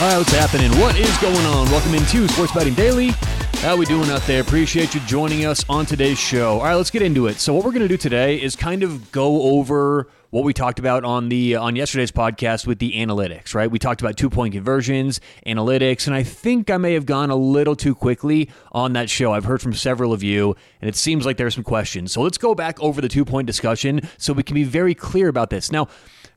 All right, what's happening? What is going on? Welcome into Sports Betting Daily. How we doing out there? Appreciate you joining us on today's show. All right, let's get into it. So, what we're going to do today is kind of go over what we talked about on the uh, on yesterday's podcast with the analytics. Right, we talked about two point conversions, analytics, and I think I may have gone a little too quickly on that show. I've heard from several of you, and it seems like there's some questions. So, let's go back over the two point discussion so we can be very clear about this now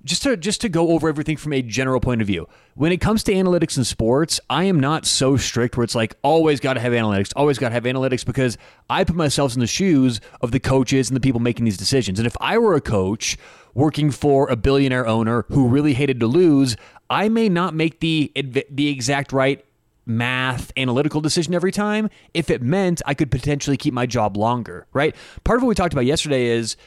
just to just to go over everything from a general point of view. When it comes to analytics in sports, I am not so strict where it's like always got to have analytics, always got to have analytics because I put myself in the shoes of the coaches and the people making these decisions. And if I were a coach working for a billionaire owner who really hated to lose, I may not make the the exact right math analytical decision every time if it meant I could potentially keep my job longer, right? Part of what we talked about yesterday is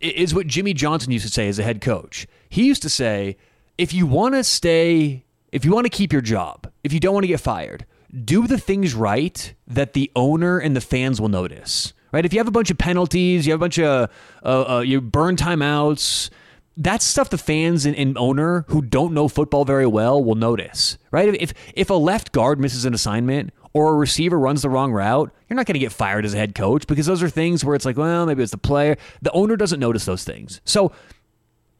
is what Jimmy Johnson used to say as a head coach. He used to say, if you want to stay, if you want to keep your job, if you don't want to get fired, do the things right that the owner and the fans will notice. Right? If you have a bunch of penalties, you have a bunch of uh, uh, you burn timeouts. That's stuff the fans and, and, owner who don't know football very well will notice, right? If if a left guard misses an assignment or a receiver runs the wrong route, you're not going to get fired as a head coach because those are things where it's like, well, maybe it's the player. The owner doesn't notice those things. So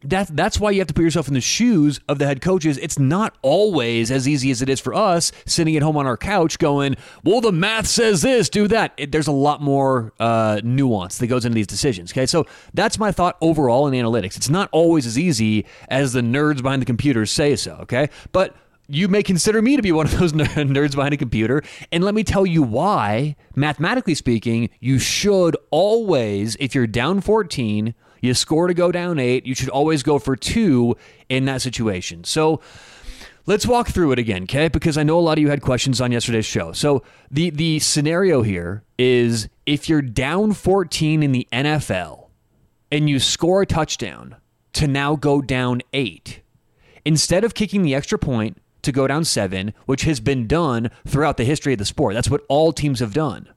that, that's why you have to put yourself in the shoes of the head coaches. It's not always as easy as it is for us sitting at home on our couch going, well, the math says this, do that. It, there's a lot more uh, nuance that goes into these decisions. Okay. So that's my thought overall in analytics. It's not always as easy as the nerds behind the computers say so. Okay. But you may consider me to be one of those nerds behind a computer. And let me tell you why, mathematically speaking, you should always, if you're down 14, you score to go down eight, you should always go for two in that situation. So, Let's walk through it again, okay? Because I know a lot of you had questions on yesterday's show. So the the scenario here is if you're down 14 in the NFL and you score a touchdown to now go down 8, instead of kicking the extra point to go down seven, which has been done throughout the history of the sport. That's what all teams have done.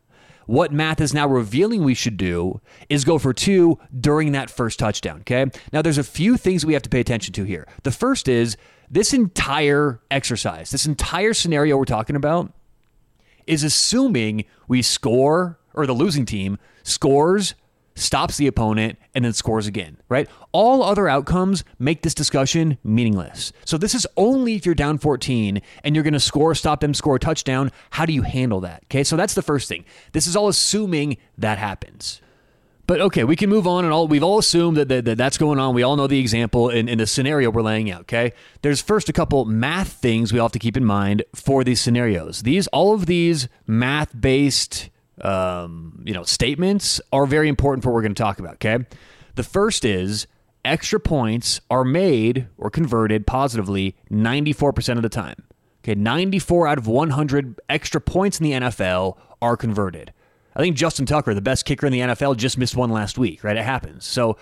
What math is now revealing we should do is go for two during that first touchdown. Okay. Now, there's a few things we have to pay attention to here. The first is this entire exercise, this entire scenario we're talking about is assuming we score or the losing team scores stops the opponent, and then scores again, right? All other outcomes make this discussion meaningless. So this is only if you're down 14 and you're going to score, stop them, score a touchdown. How do you handle that? Okay, so that's the first thing. This is all assuming that happens. But okay, we can move on, and all we've all assumed that, that, that that's going on. We all know the example in, in the scenario we're laying out. Okay, there's first a couple math things we all have to keep in mind for these scenarios. These all of these math based um, you know, statements are very important for what we're going to talk about. Okay, the first is extra points are made or converted positively 94% of the time. Okay, 94 out of 100 extra points in the NFL are converted. I think Justin Tucker, the best kicker in the NFL, just missed one last week, right? It happens. So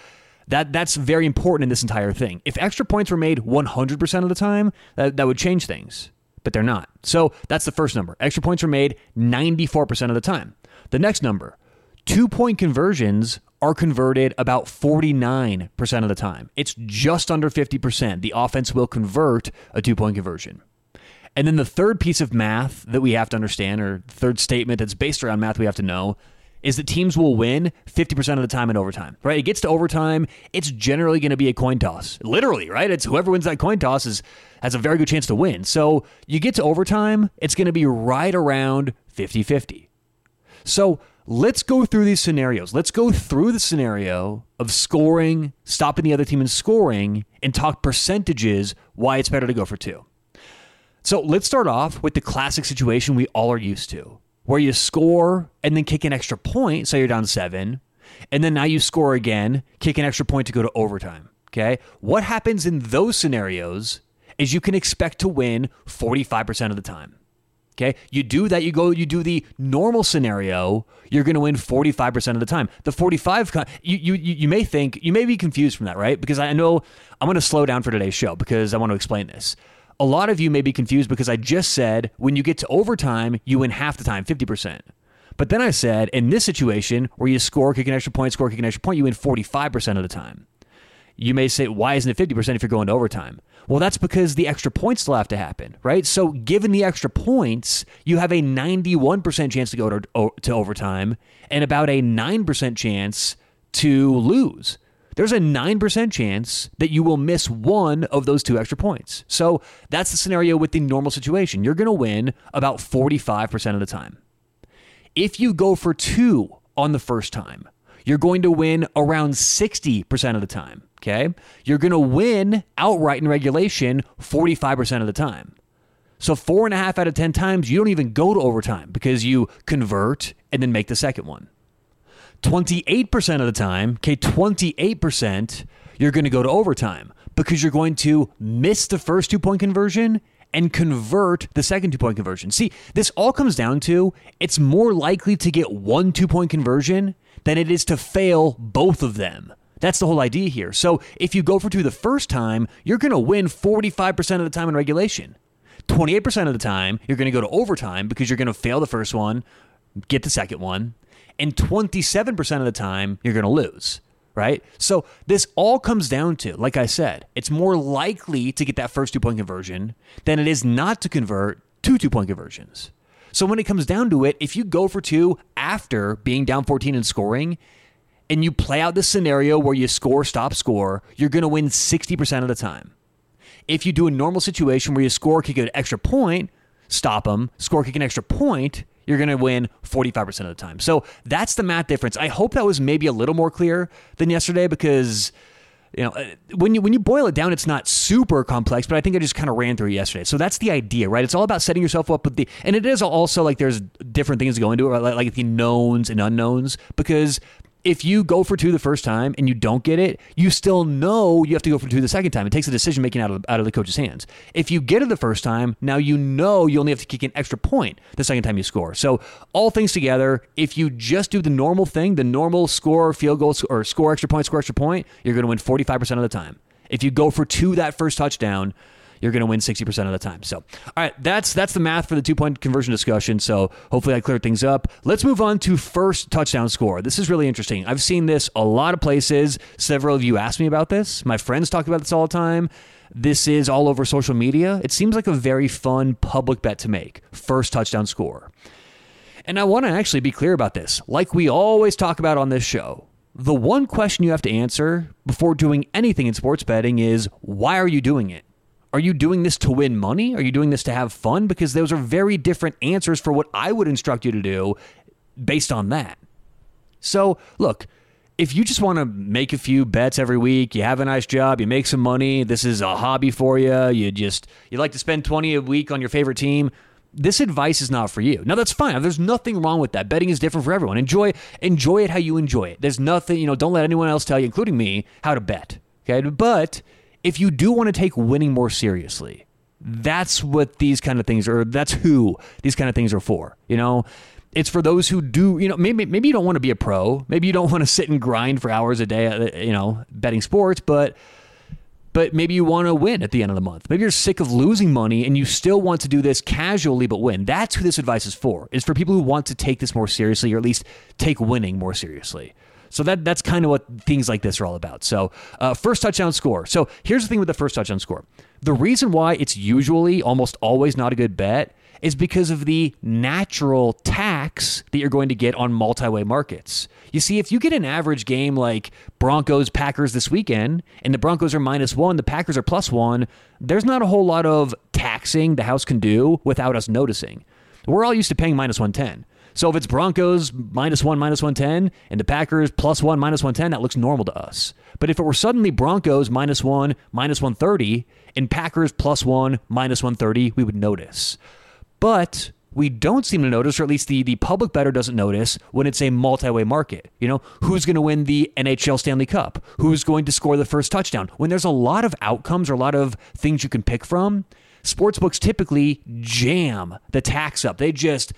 that that's very important in this entire thing. If extra points were made 100% of the time, that, that would change things, but they're not. So that's the first number. Extra points are made 94% of the time. The next number, two point conversions are converted about 49% of the time. It's just under 50%. The offense will convert a two point conversion. And then the third piece of math that we have to understand, or third statement that's based around math we have to know, is that teams will win 50% of the time in overtime, right? It gets to overtime, it's generally going to be a coin toss. Literally, right? It's whoever wins that coin toss is has a very good chance to win. So you get to overtime, it's going to be right around 50 50. So let's go through these scenarios. Let's go through the scenario of scoring, stopping the other team and scoring, and talk percentages why it's better to go for two. So let's start off with the classic situation we all are used to, where you score and then kick an extra point, so you're down seven, and then now you score again, kick an extra point to go to overtime. Okay. What happens in those scenarios is you can expect to win 45% of the time. Okay. You do that, you go, you do the normal scenario, you're going to win 45% of the time. The 45, you, you, you may think, you may be confused from that, right? Because I know I'm going to slow down for today's show because I want to explain this. A lot of you may be confused because I just said when you get to overtime, you win half the time, 50%. But then I said in this situation where you score, kick an extra point, score, kick an extra point, you win 45% of the time. You may say, why isn't it 50% if you're going to overtime? Well, that's because the extra points still have to happen, right? So, given the extra points, you have a 91% chance to go to, to overtime and about a 9% chance to lose. There's a 9% chance that you will miss one of those two extra points. So, that's the scenario with the normal situation. You're going to win about 45% of the time. If you go for two on the first time, you're going to win around 60% of the time. Okay. You're going to win outright in regulation 45% of the time. So, four and a half out of 10 times, you don't even go to overtime because you convert and then make the second one. 28% of the time, okay, 28%, you're going to go to overtime because you're going to miss the first two point conversion and convert the second two point conversion. See, this all comes down to it's more likely to get one two point conversion than it is to fail both of them. That's the whole idea here. So if you go for two the first time, you're going to win 45% of the time in regulation. 28% of the time, you're going to go to overtime because you're going to fail the first one, get the second one. And 27% of the time, you're going to lose, right? So this all comes down to, like I said, it's more likely to get that first two point conversion than it is not to convert two two point conversions. So when it comes down to it, if you go for two after being down 14 and scoring, and you play out this scenario where you score, stop, score, you're going to win 60% of the time. If you do a normal situation where you score, kick an extra point, stop them, score, kick an extra point, you're going to win 45% of the time. So that's the math difference. I hope that was maybe a little more clear than yesterday because you know, uh, when you when you boil it down, it's not super complex, but I think I just kind of ran through it yesterday. So that's the idea, right? It's all about setting yourself up with the, and it is also like there's different things that go into it, like the knowns and unknowns, because if you go for two the first time and you don't get it, you still know you have to go for two the second time. It takes a decision making out of, out of the coach's hands. If you get it the first time, now you know you only have to kick an extra point the second time you score. So, all things together, if you just do the normal thing, the normal score, field goal, or score extra point, score extra point, you're going to win 45% of the time. If you go for two that first touchdown, you're going to win 60% of the time. So, all right, that's that's the math for the two point conversion discussion. So, hopefully, I cleared things up. Let's move on to first touchdown score. This is really interesting. I've seen this a lot of places. Several of you asked me about this. My friends talk about this all the time. This is all over social media. It seems like a very fun public bet to make. First touchdown score. And I want to actually be clear about this. Like we always talk about on this show, the one question you have to answer before doing anything in sports betting is why are you doing it? Are you doing this to win money? Are you doing this to have fun? Because those are very different answers for what I would instruct you to do based on that. So, look, if you just want to make a few bets every week, you have a nice job, you make some money, this is a hobby for you, you just you like to spend 20 a week on your favorite team, this advice is not for you. Now that's fine. There's nothing wrong with that. Betting is different for everyone. Enjoy enjoy it how you enjoy it. There's nothing, you know, don't let anyone else tell you including me how to bet. Okay? But if you do want to take winning more seriously, that's what these kind of things are. That's who these kind of things are for. You know, it's for those who do. You know, maybe maybe you don't want to be a pro. Maybe you don't want to sit and grind for hours a day. Uh, you know, betting sports, but but maybe you want to win at the end of the month. Maybe you're sick of losing money and you still want to do this casually but win. That's who this advice is for. Is for people who want to take this more seriously or at least take winning more seriously. So that that's kind of what things like this are all about. So uh, first touchdown score. So here's the thing with the first touchdown score. The reason why it's usually almost always not a good bet is because of the natural tax that you're going to get on multi-way markets. You see, if you get an average game like Broncos Packers this weekend, and the Broncos are minus one, the Packers are plus one, there's not a whole lot of taxing the house can do without us noticing. We're all used to paying minus 110. So if it's Broncos minus one, minus 110, and the Packers plus one, minus 110, that looks normal to us. But if it were suddenly Broncos minus one, minus 130, and Packers plus one, minus 130, we would notice. But we don't seem to notice, or at least the, the public bettor doesn't notice, when it's a multi way market. You know, who's going to win the NHL Stanley Cup? Who's going to score the first touchdown? When there's a lot of outcomes or a lot of things you can pick from, sportsbooks typically jam the tax up. They just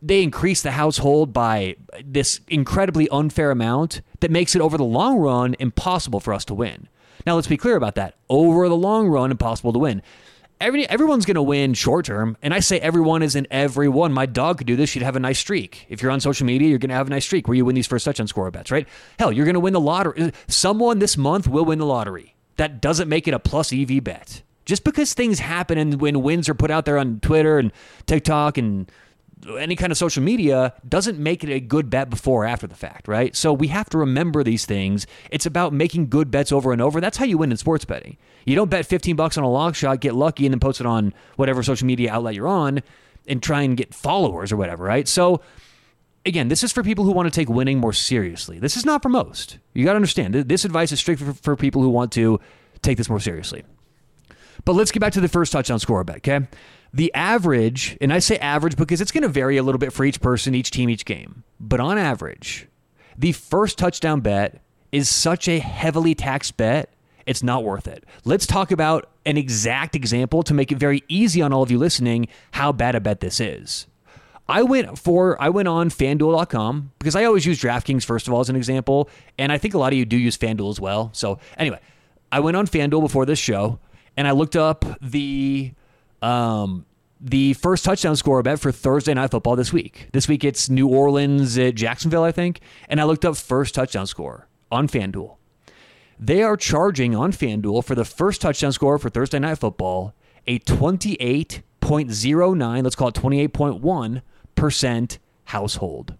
they increase the household by this incredibly unfair amount that makes it over the long run impossible for us to win. Now, let's be clear about that. Over the long run, impossible to win. every, everyone's going to win short term. And I say everyone is in everyone. My dog could do this. She'd have a nice streak. If you're on social media, you're going to have a nice streak where you win these first touchdown score bets, right? Hell, you're going to win the lottery. Uh, someone this month will win the lottery. That doesn't make it a plus EV bet. Just because things happen and when wins are put out there on Twitter and TikTok and any kind of social media doesn't make it a good bet before or after the fact, right? So we have to remember these things. It's about making good bets over and over. That's how you win in sports betting. You don't bet 15 bucks on a long shot, get lucky, and then post it on whatever social media outlet you're on and try and get followers or whatever, right? So again, this is for people who want to take winning more seriously. This is not for most. You got to understand. This advice is strictly for, people who want to take this more seriously. But let's get back to the first touchdown score bet, okay? The average, and I say average because it's going to vary a little bit for each person, each team, each game. But on average, the first touchdown bet is such a heavily taxed bet, it's not worth it. Let's talk about an exact example to make it very easy on all of you listening how bad a bet this is. I went for I went on fanduel.com because I always use DraftKings first of all as an example, and I think a lot of you do use FanDuel as well. So anyway, I went on FanDuel before this show and I looked up the um, the first touchdown score bet for Thursday night football this week. This week it's New Orleans at Jacksonville, I think. And I looked up first touchdown score on FanDuel. They are charging on FanDuel for the first touchdown score for Thursday night football a 28.09, let's call it 28.1% household.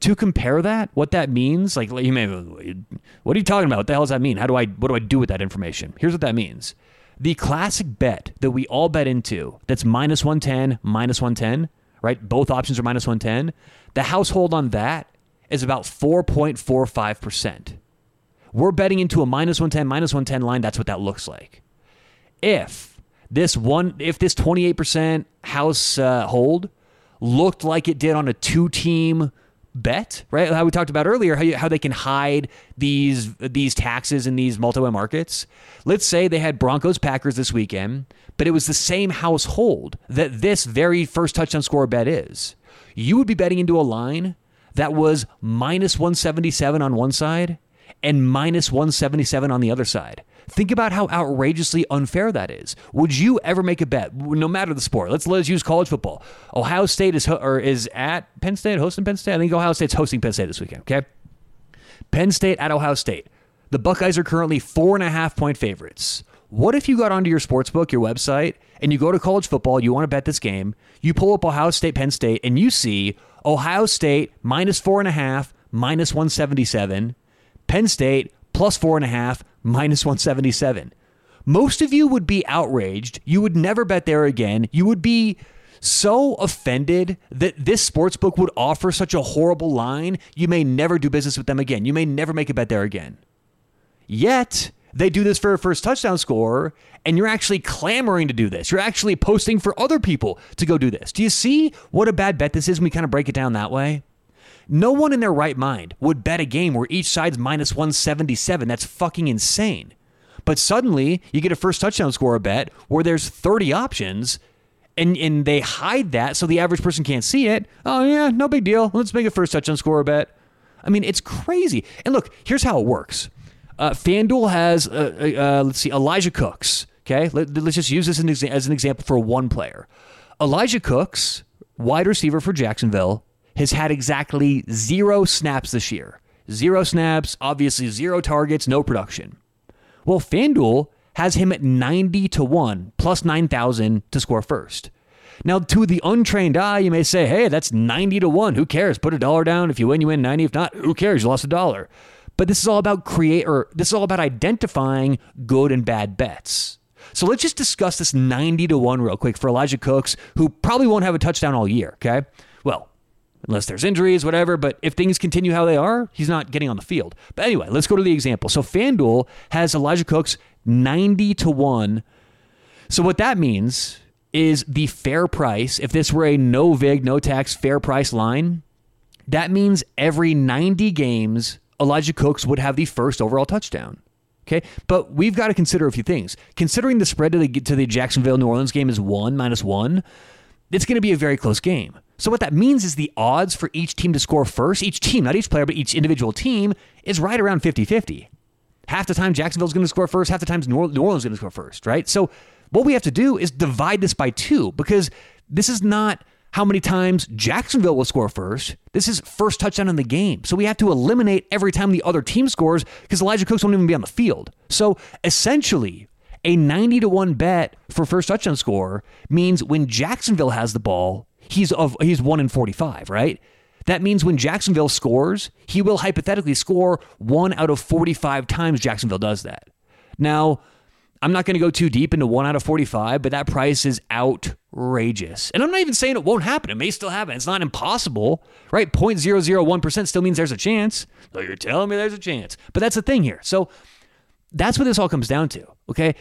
To compare that, what that means, like you may what are you talking about? What the hell does that mean? How do I what do I do with that information? Here's what that means the classic bet that we all bet into that's minus 110, minus 110, right? Both options are minus 110. The household on that is about 4.45%. We're betting into a minus 110, minus 110 line. That's what that looks like. If this one, if this 28% house uh, hold looked like it did on a two team bet, right? How we talked about earlier, how, you, how they can hide these these taxes in these multi-way markets. Let's say they had Broncos Packers this weekend, but it was the same household that this very first touchdown score bet is. You would be betting into a line that was minus 177 on one side and minus 177 on the other side. Think about how outrageously unfair that is. Would you ever make a bet, no matter the sport? Let's let's use college football. Ohio State is or is at Penn State, hosting Penn State. I think Ohio State's hosting Penn State this weekend. Okay, Penn State at Ohio State. The Buckeyes are currently four and a half point favorites. What if you got onto your sports book, your website, and you go to college football, you want to bet this game, you pull up Ohio State, Penn State, and you see Ohio State minus four and a half, minus 177, Penn State plus four and a half, minus 177. Most of you would be outraged. You would never bet there again. You would be so offended that this sports book would offer such a horrible line, you may never do business with them again. You may never make a bet there again. Yet, they do this for a first touchdown score, and you're actually clamoring to do this. You're actually posting for other people to go do this. Do you see what a bad bet this is when we kind of break it down that way? No one in their right mind would bet a game where each side's minus 177. That's fucking insane. But suddenly, you get a first touchdown score bet where there's 30 options and, and they hide that so the average person can't see it. Oh, yeah, no big deal. Let's make a first touchdown score bet. I mean, it's crazy. And look, here's how it works uh, FanDuel has, uh, uh, uh let's see, Elijah Cooks. Okay, Let, us just use this as an example for one player. Elijah Cooks, wide receiver for Jacksonville, has had exactly zero snaps this year. Zero snaps, obviously zero targets, no production. Well, FanDuel has him at 90 to 1, plus 9,000 to score first. Now, to the untrained eye, you may say, hey, that's 90 to 1. Who cares? Put a dollar down. If you win, you win 90. If not, who cares? You lost a dollar. But this is all about create or this is all about identifying good and bad bets. So let's just discuss this 90 to 1 real quick for Elijah Cooks, who probably won't have a touchdown all year, okay? Unless there's injuries, whatever. But if things continue how they are, he's not getting on the field. But anyway, let's go to the example. So FanDuel has Elijah Cooks 90 to 1. So what that means is the fair price, if this were a no VIG, no tax, fair price line, that means every 90 games, Elijah Cooks would have the first overall touchdown. Okay, but we've got to consider a few things. Considering the spread to the to the Jacksonville New Orleans game is one minus one, it's going to be a very close game. So what that means is the odds for each team to score first, each team, not each player, but each individual team, is right around 50-50. Half the time Jacksonville's going to score first, half the time New Orleans is going to score first, right? So what we have to do is divide this by two because this is not how many times Jacksonville will score first. This is first touchdown in the game. So we have to eliminate every time the other team scores because Elijah Cooks won't even be on the field. So essentially, a 90 to 1 bet for first touchdown score means when Jacksonville has the ball, he's of he's 1 in 45, right? That means when Jacksonville scores, he will hypothetically score 1 out of 45 times Jacksonville does that. Now, I'm not going to go too deep into 1 out of 45, but that price is outrageous. And I'm not even saying it won't happen. It may still happen. It's not impossible, right? 0.001% still means there's a chance. So you're telling me there's a chance. But that's the thing here. So that's what this all comes down to, okay?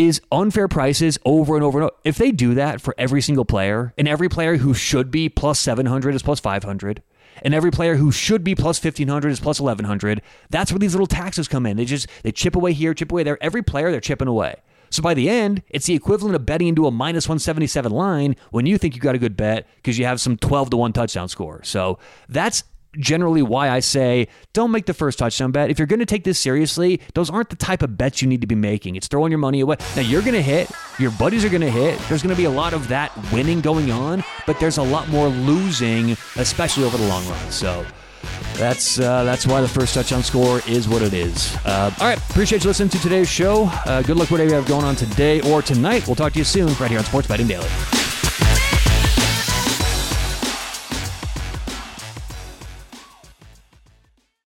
Is unfair prices over and over and over. If they do that for every single player, and every player who should be plus 700 is plus 500, and every player who should be plus 1500 is plus 1100, that's where these little taxes come in. They just they chip away here, chip away there. Every player they're chipping away. So by the end, it's the equivalent of betting into a minus 177 line when you think you got a good bet because you have some 12 to 1 touchdown score. So that's generally why I say don't make the first touchdown bet. If you're going to take this seriously, those aren't the type of bets you need to be making. It's throwing your money away. Now, you're going to hit, your buddies are going to hit. There's going to be a lot of that winning going on, but there's a lot more losing, especially over the long run. So, that's uh, that's why the first touchdown score is what it is. Uh, all right, appreciate you listening to today's show. Uh, good luck whatever you have going on today or tonight. We'll talk to you soon right here on Sports Betting Daily.